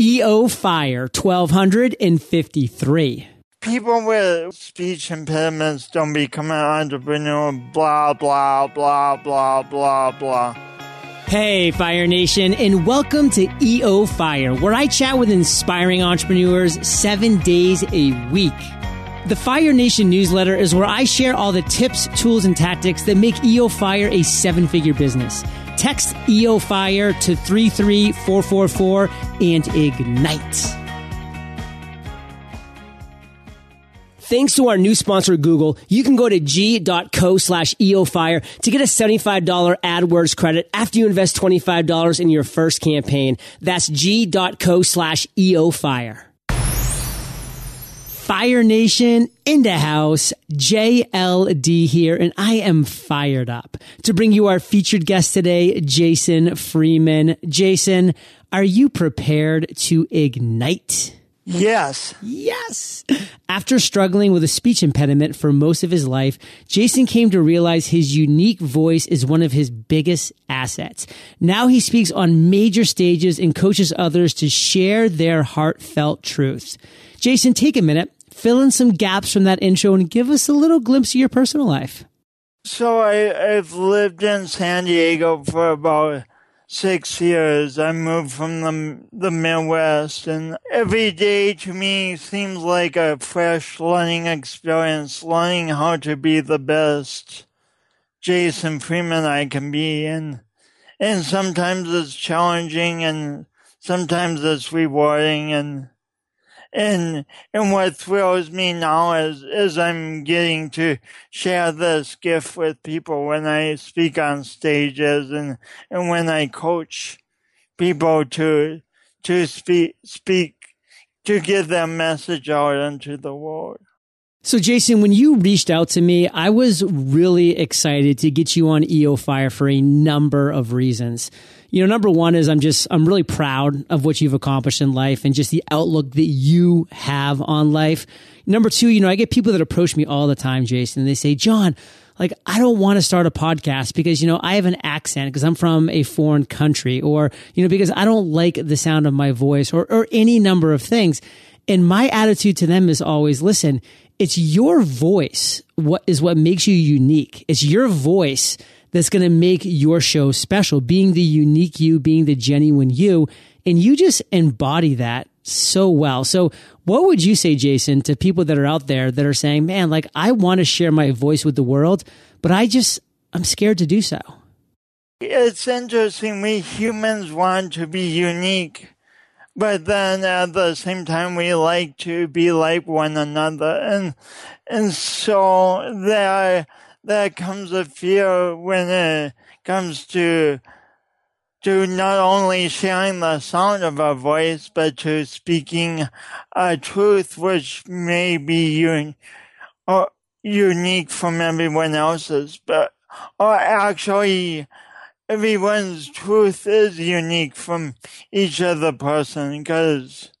EO Fire 1253. People with speech impediments don't become an entrepreneur, blah, blah, blah, blah, blah, blah. Hey, Fire Nation, and welcome to EO Fire, where I chat with inspiring entrepreneurs seven days a week. The Fire Nation newsletter is where I share all the tips, tools, and tactics that make EO Fire a seven figure business. Text EO Fire to 33444 and ignite. Thanks to our new sponsor, Google, you can go to g.co slash eofire to get a $75 AdWords credit after you invest $25 in your first campaign. That's g.co slash eofire. Fire Fire Nation in the house, JLD here, and I am fired up to bring you our featured guest today, Jason Freeman. Jason, are you prepared to ignite? Yes. Yes. After struggling with a speech impediment for most of his life, Jason came to realize his unique voice is one of his biggest assets. Now he speaks on major stages and coaches others to share their heartfelt truths. Jason, take a minute, fill in some gaps from that intro and give us a little glimpse of your personal life. So I, I've lived in San Diego for about six years. I moved from the, the Midwest and every day to me seems like a fresh learning experience, learning how to be the best Jason Freeman I can be. And, and sometimes it's challenging and sometimes it's rewarding and, and and what thrills me now is is I'm getting to share this gift with people when I speak on stages and and when I coach people to to speak speak to get their message out into the world. So, Jason, when you reached out to me, I was really excited to get you on EO Fire for a number of reasons. You know, number one is I'm just, I'm really proud of what you've accomplished in life and just the outlook that you have on life. Number two, you know, I get people that approach me all the time, Jason, and they say, John, like, I don't want to start a podcast because, you know, I have an accent because I'm from a foreign country or, you know, because I don't like the sound of my voice or, or any number of things. And my attitude to them is always, listen, it's your voice what is what makes you unique. It's your voice that's going to make your show special, being the unique you, being the genuine you. And you just embody that so well. So what would you say, Jason, to people that are out there that are saying, man, like I want to share my voice with the world, but I just, I'm scared to do so. It's interesting. We humans want to be unique but then at the same time we like to be like one another. And and so there there comes a fear when it comes to to not only sharing the sound of our voice but to speaking a truth which may be un- or unique from everyone else's. But or actually everyone's truth is unique from each other person because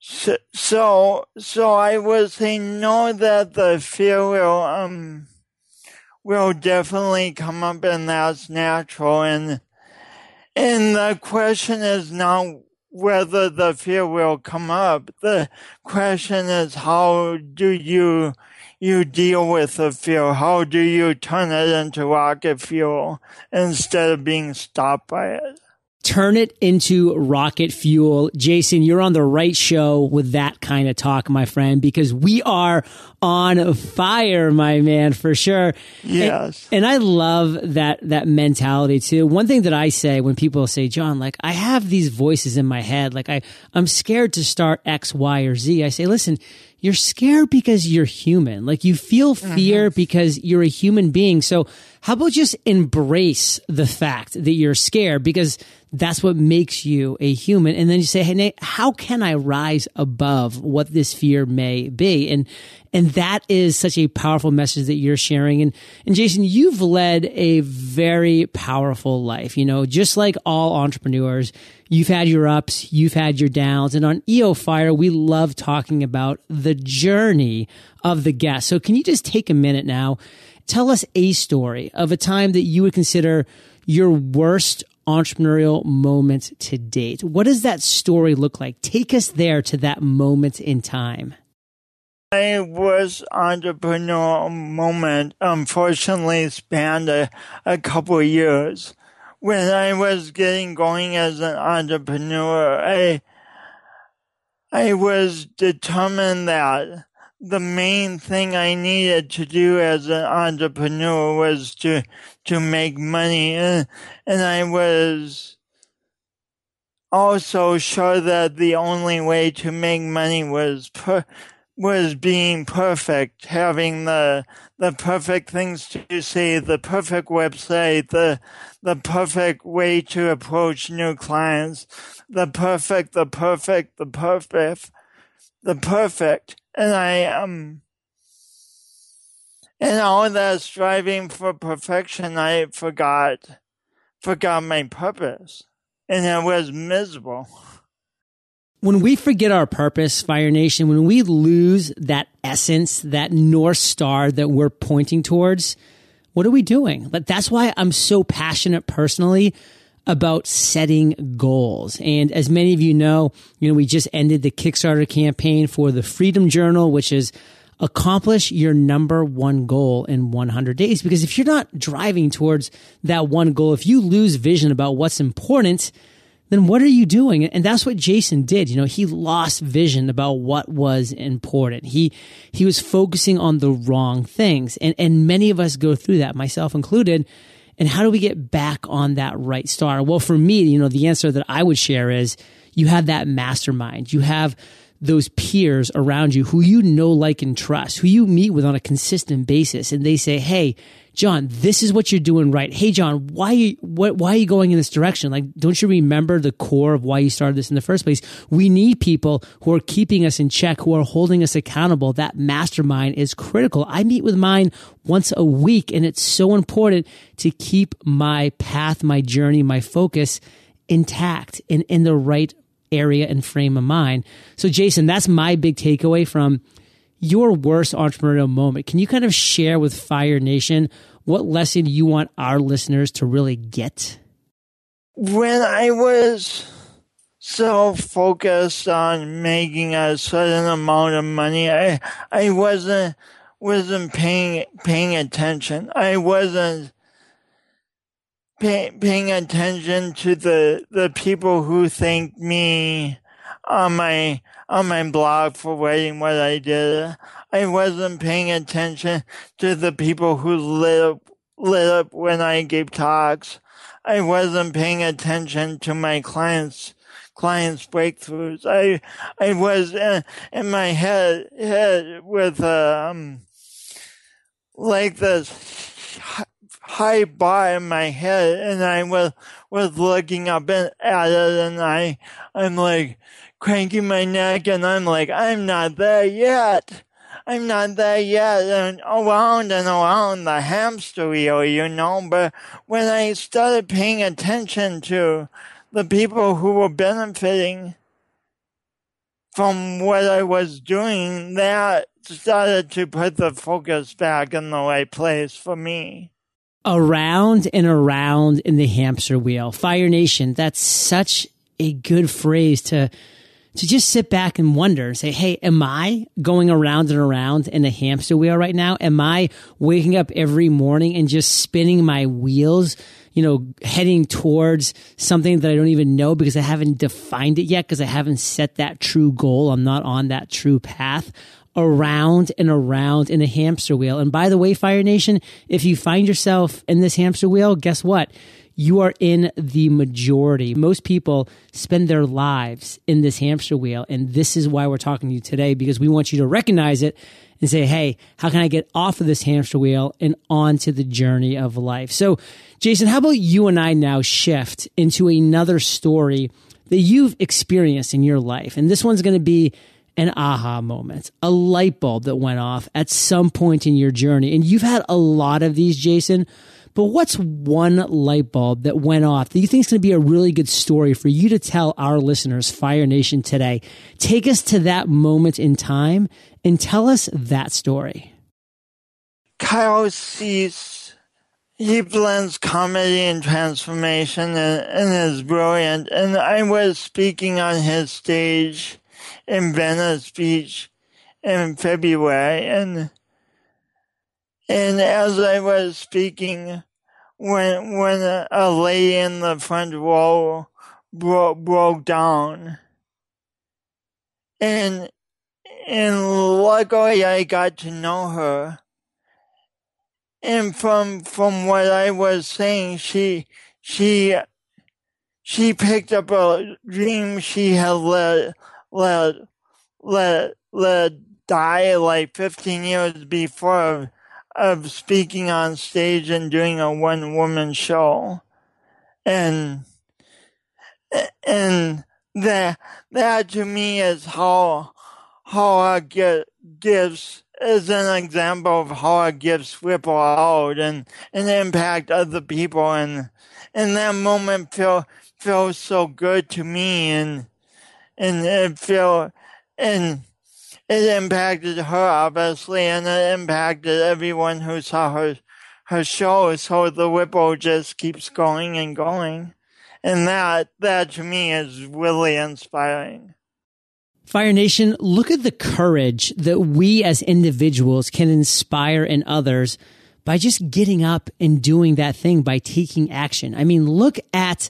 so, so I would say no that the fear will um will definitely come up and that's natural and and the question is not whether the fear will come up. The question is how do you you deal with the fuel? How do you turn it into rocket fuel instead of being stopped by it? Turn it into rocket fuel. Jason, you're on the right show with that kind of talk, my friend, because we are on fire, my man, for sure. Yes. And, and I love that, that mentality too. One thing that I say when people say, John, like I have these voices in my head, like I, I'm scared to start X, Y, or Z. I say, listen, you're scared because you're human. Like you feel fear mm-hmm. because you're a human being. So how about just embrace the fact that you're scared because that's what makes you a human. And then you say, Hey, Nate, how can I rise above what this fear may be? And, and that is such a powerful message that you're sharing. And, and Jason, you've led a very powerful life. You know, just like all entrepreneurs, you've had your ups, you've had your downs. And on EO Fire, we love talking about the journey of the guest. So can you just take a minute now? Tell us a story of a time that you would consider your worst entrepreneurial moment to date? What does that story look like? Take us there to that moment in time. Worst entrepreneurial moment, unfortunately, spanned a, a couple years. When I was getting going as an entrepreneur, I I was determined that the main thing I needed to do as an entrepreneur was to to make money, and, and I was also sure that the only way to make money was per, was being perfect, having the the perfect things to say, the perfect website, the the perfect way to approach new clients, the perfect, the perfect, the perfect, the perfect. And I um and all that striving for perfection I forgot forgot my purpose. And I was miserable when we forget our purpose, Fire Nation, when we lose that essence, that North Star that we're pointing towards, what are we doing? But that's why I'm so passionate personally about setting goals. And as many of you know, you know, we just ended the Kickstarter campaign for the Freedom Journal, which is accomplish your number one goal in 100 days. Because if you're not driving towards that one goal, if you lose vision about what's important, then what are you doing? And that's what Jason did. You know, he lost vision about what was important. He, he was focusing on the wrong things. And, and many of us go through that, myself included. And how do we get back on that right star? Well, for me, you know, the answer that I would share is you have that mastermind. You have those peers around you who you know, like, and trust, who you meet with on a consistent basis. And they say, Hey, John, this is what you're doing right. Hey, John, why, what, why are you going in this direction? Like, don't you remember the core of why you started this in the first place? We need people who are keeping us in check, who are holding us accountable. That mastermind is critical. I meet with mine once a week and it's so important to keep my path, my journey, my focus intact and in the right area and frame of mind. So, Jason, that's my big takeaway from your worst entrepreneurial moment. Can you kind of share with Fire Nation what lesson you want our listeners to really get? When I was so focused on making a certain amount of money, I I wasn't wasn't paying paying attention. I wasn't pay, paying attention to the the people who thank me on my on my blog for writing what I did. I wasn't paying attention to the people who lit up lit up when I gave talks. I wasn't paying attention to my clients clients breakthroughs. I I was in, in my head head with um like this high bar in my head and I was, was looking up at it and I, I'm like cranking my neck and I'm like, I'm not there yet. I'm not there yet and around and around the hamster wheel, you know, but when I started paying attention to the people who were benefiting from what I was doing, that started to put the focus back in the right place for me around and around in the hamster wheel. Fire Nation, that's such a good phrase to to just sit back and wonder and say, Hey, am I going around and around in a hamster wheel right now? Am I waking up every morning and just spinning my wheels, you know, heading towards something that I don't even know because I haven't defined it yet because I haven't set that true goal. I'm not on that true path around and around in a hamster wheel. And by the way, Fire Nation, if you find yourself in this hamster wheel, guess what? You are in the majority. Most people spend their lives in this hamster wheel. And this is why we're talking to you today because we want you to recognize it and say, Hey, how can I get off of this hamster wheel and onto the journey of life? So, Jason, how about you and I now shift into another story that you've experienced in your life? And this one's going to be an aha moment, a light bulb that went off at some point in your journey. And you've had a lot of these, Jason. But what's one light bulb that went off that you think is going to be a really good story for you to tell our listeners, Fire Nation, today? Take us to that moment in time and tell us that story. Kyle Cease he blends comedy and transformation and, and is brilliant. And I was speaking on his stage in Venice Beach in February. And and as I was speaking when when a, lady in the front row broke broke down. And and luckily I got to know her. And from from what I was saying, she she she picked up a dream she had let let let let die like 15 years before of, of speaking on stage and doing a one woman show, and and that that to me is how how get gifts is an example of how a gift ripple out and, and impact other people. And, and that moment feel, feels so good to me and, and it feel, and it impacted her obviously and it impacted everyone who saw her, her show. So the ripple just keeps going and going. And that, that to me is really inspiring. Fire Nation, look at the courage that we as individuals can inspire in others by just getting up and doing that thing, by taking action. I mean, look at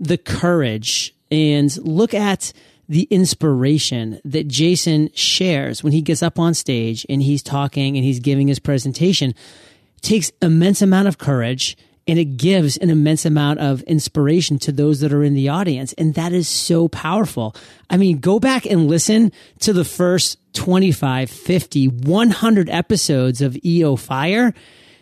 the courage and look at the inspiration that Jason shares when he gets up on stage and he's talking and he's giving his presentation. Takes immense amount of courage and it gives an immense amount of inspiration to those that are in the audience. And that is so powerful. I mean, go back and listen to the first 25, 50, 100 episodes of EO Fire.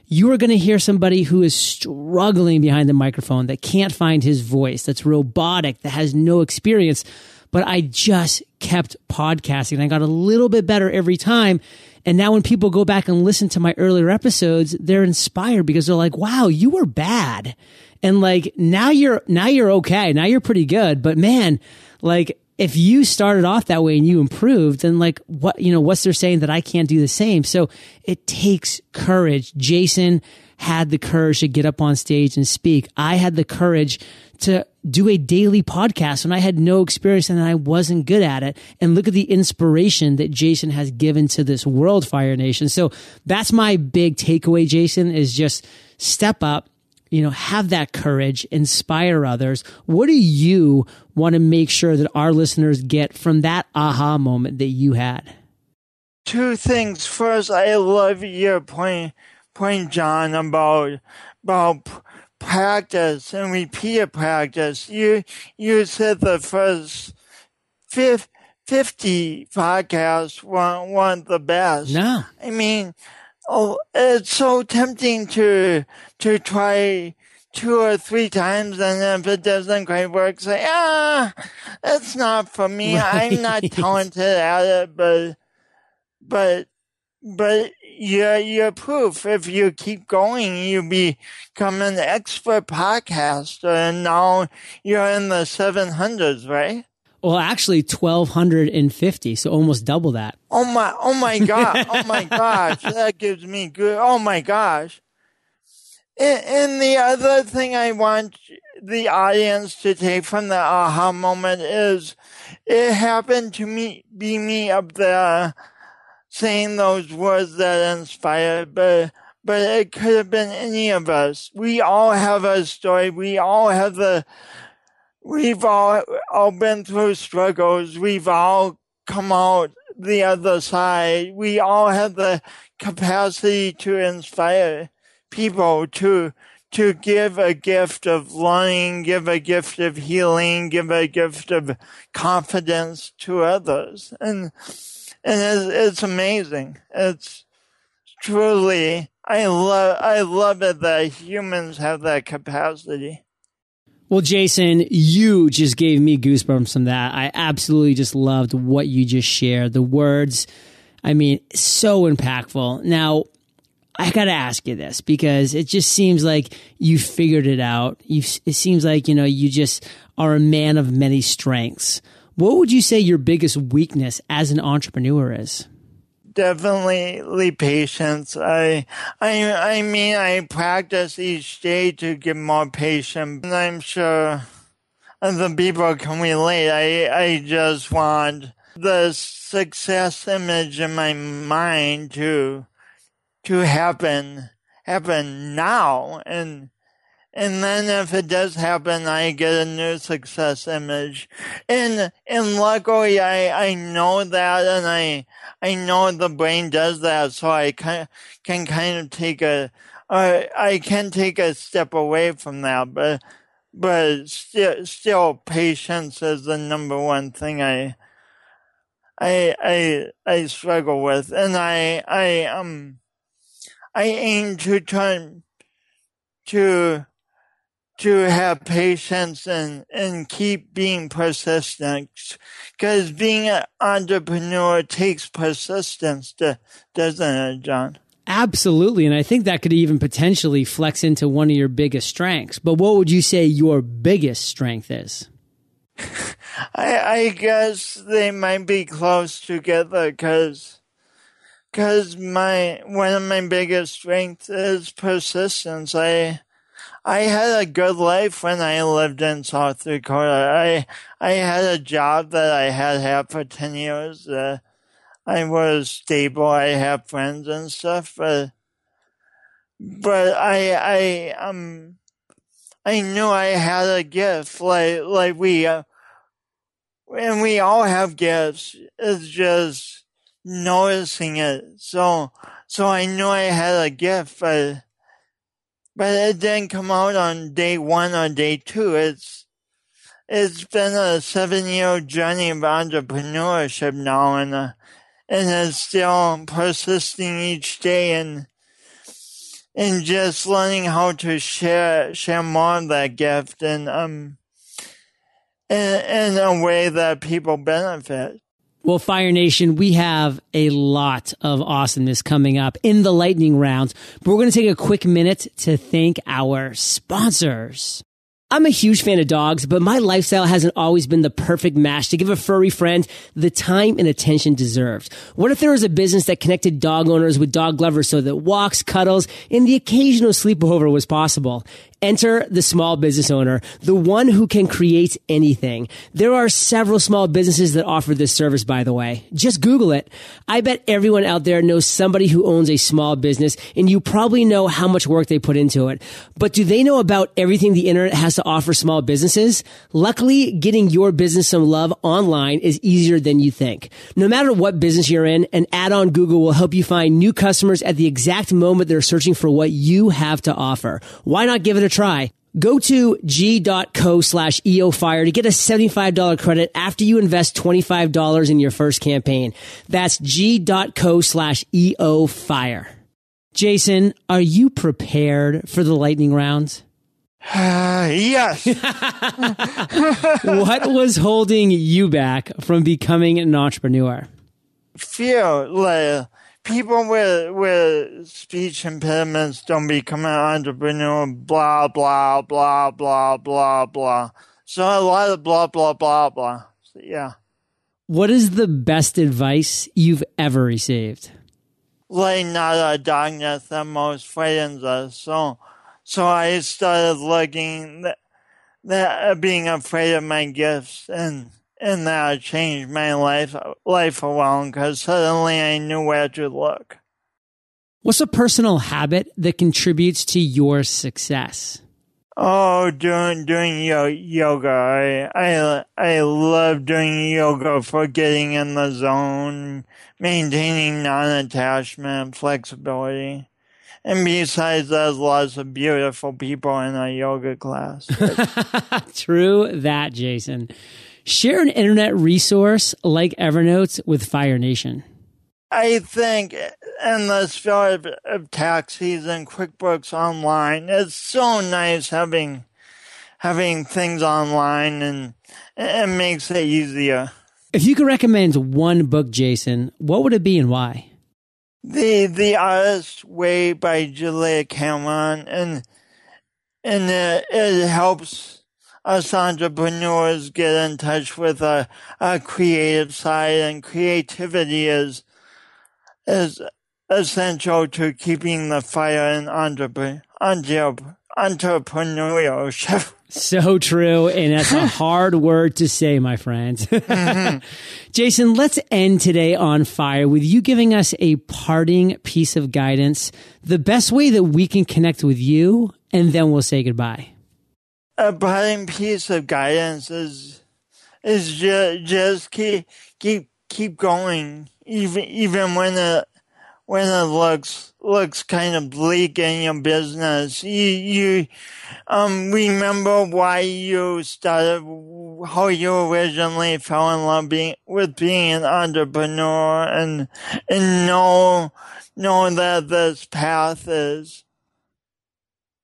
You are going to hear somebody who is struggling behind the microphone that can't find his voice, that's robotic, that has no experience. But I just kept podcasting. I got a little bit better every time. And now when people go back and listen to my earlier episodes, they're inspired because they're like, wow, you were bad. And like now you're, now you're okay. Now you're pretty good. But man, like if you started off that way and you improved, then like what, you know, what's there saying that I can't do the same? So it takes courage. Jason had the courage to get up on stage and speak. I had the courage to do a daily podcast when I had no experience and I wasn't good at it. And look at the inspiration that Jason has given to this world, Fire Nation. So that's my big takeaway, Jason, is just step up, you know, have that courage, inspire others. What do you want to make sure that our listeners get from that aha moment that you had? Two things. First, I love your point, point, John, about, about practice and repeated practice. You you said the first 50 podcasts weren't, weren't the best. No. I mean, oh, it's so tempting to to try two or three times and if it doesn't quite work, say, ah, it's not for me. Right. I'm not talented at it, but, but, but you're, you're proof. If you keep going, you become an expert podcaster and now you're in the 700s, right? Well, actually, twelve hundred and fifty, so almost double that. Oh my! Oh my god! oh my gosh! That gives me good. Oh my gosh! And, and the other thing I want the audience to take from the aha moment is, it happened to me, be me up there saying those words that inspired, but but it could have been any of us. We all have a story. We all have the. We've all all been through struggles. We've all come out the other side. We all have the capacity to inspire people to to give a gift of learning, give a gift of healing, give a gift of confidence to others. And and it's, it's amazing. It's truly, I love, I love it that humans have that capacity. Well, Jason, you just gave me goosebumps from that. I absolutely just loved what you just shared. The words, I mean, so impactful. Now, I got to ask you this because it just seems like you figured it out. You, it seems like, you know, you just are a man of many strengths. What would you say your biggest weakness as an entrepreneur is? definitely patience. I, I, I mean, I practice each day to get more patient, and I'm sure the people can relate. I, I just want the success image in my mind to, to happen, happen now, and and then if it does happen, I get a new success image. And, and luckily I, I know that and I, I know the brain does that. So I can, can kind of take a, uh, I can take a step away from that, but, but still, still patience is the number one thing I, I, I, I struggle with. And I, I, um, I aim to turn to, to have patience and, and keep being persistent because being an entrepreneur takes persistence, to, doesn't it, John? Absolutely. And I think that could even potentially flex into one of your biggest strengths. But what would you say your biggest strength is? I, I guess they might be close together because because my one of my biggest strengths is persistence. I I had a good life when I lived in South Dakota. I I had a job that I had had for ten years. Uh, I was stable. I had friends and stuff, but but I I um I knew I had a gift. Like like we uh, and we all have gifts. It's just noticing it. So so I knew I had a gift, but but it didn't come out on day one or day two. It's it's been a seven year journey of entrepreneurship now, and uh, and it's still persisting each day and and just learning how to share share more of that gift and um in, in a way that people benefit. Well, Fire Nation, we have a lot of awesomeness coming up in the lightning rounds, but we're going to take a quick minute to thank our sponsors. I'm a huge fan of dogs, but my lifestyle hasn't always been the perfect match to give a furry friend the time and attention deserved. What if there was a business that connected dog owners with dog lovers so that walks, cuddles, and the occasional sleepover was possible? Enter the small business owner, the one who can create anything. There are several small businesses that offer this service, by the way. Just Google it. I bet everyone out there knows somebody who owns a small business and you probably know how much work they put into it. But do they know about everything the internet has to offer small businesses? Luckily, getting your business some love online is easier than you think. No matter what business you're in, an ad on Google will help you find new customers at the exact moment they're searching for what you have to offer. Why not give it a try. Go to g.co slash eofire to get a $75 credit after you invest $25 in your first campaign. That's g.co slash eofire. Jason, are you prepared for the lightning rounds? Uh, yes. what was holding you back from becoming an entrepreneur? Fear, like, people with with speech impediments don't become an entrepreneur. Blah blah blah blah blah blah. So a lot of blah blah blah blah. So, yeah. What is the best advice you've ever received? Like not a darkness that most frightens us. So, so I started looking that, that uh, being afraid of my gifts and and that changed my life life around because suddenly I knew where to look. What's a personal habit that contributes to your success? Oh, doing doing yoga. I I I love doing yoga for getting in the zone, maintaining non-attachment, flexibility. And besides, there's lots of beautiful people in a yoga class. True that, Jason. Share an internet resource like Evernote with Fire Nation. I think in the spirit of, of tax season, QuickBooks Online, it's so nice having having things online and it makes it easier. If you could recommend one book, Jason, what would it be and why? The The Artist's Way by Julia Cameron, and and it, it helps us entrepreneurs get in touch with our, our creative side and creativity is is essential to keeping the fire in entrepreneur, entrepreneurship. So true. And that's a hard word to say, my friends. mm-hmm. Jason, let's end today on fire with you giving us a parting piece of guidance, the best way that we can connect with you, and then we'll say goodbye. A parting piece of guidance is, is just, just keep, keep, keep going, even, even when it, when it looks looks kind of bleak in your business. You you um remember why you started, how you originally fell in love being, with being an entrepreneur, and and know know that this path is.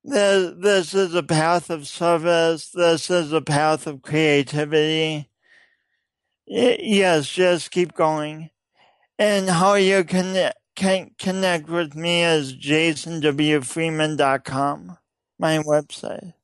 This, is a path of service. This is a path of creativity. Yes, just keep going. And how you can can connect with me is jasonwfreeman.com, my website.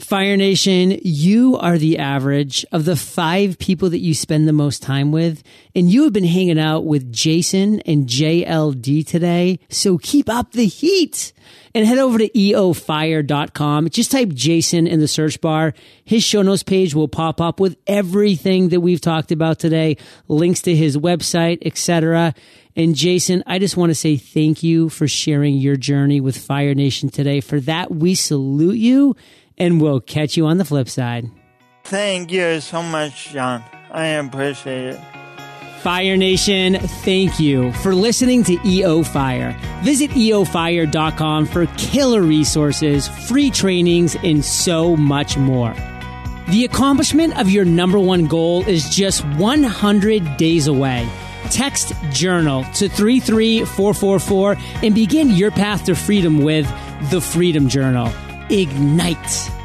Fire Nation, you are the average of the five people that you spend the most time with. And you have been hanging out with Jason and JLD today. So keep up the heat and head over to eofire.com. Just type Jason in the search bar. His show notes page will pop up with everything that we've talked about today, links to his website, etc. And Jason, I just want to say thank you for sharing your journey with Fire Nation today. For that, we salute you and we'll catch you on the flip side. Thank you so much, John. I appreciate it. Fire Nation, thank you for listening to EO Fire. Visit eofire.com for killer resources, free trainings, and so much more. The accomplishment of your number one goal is just 100 days away. Text journal to 33444 and begin your path to freedom with the Freedom Journal. Ignite.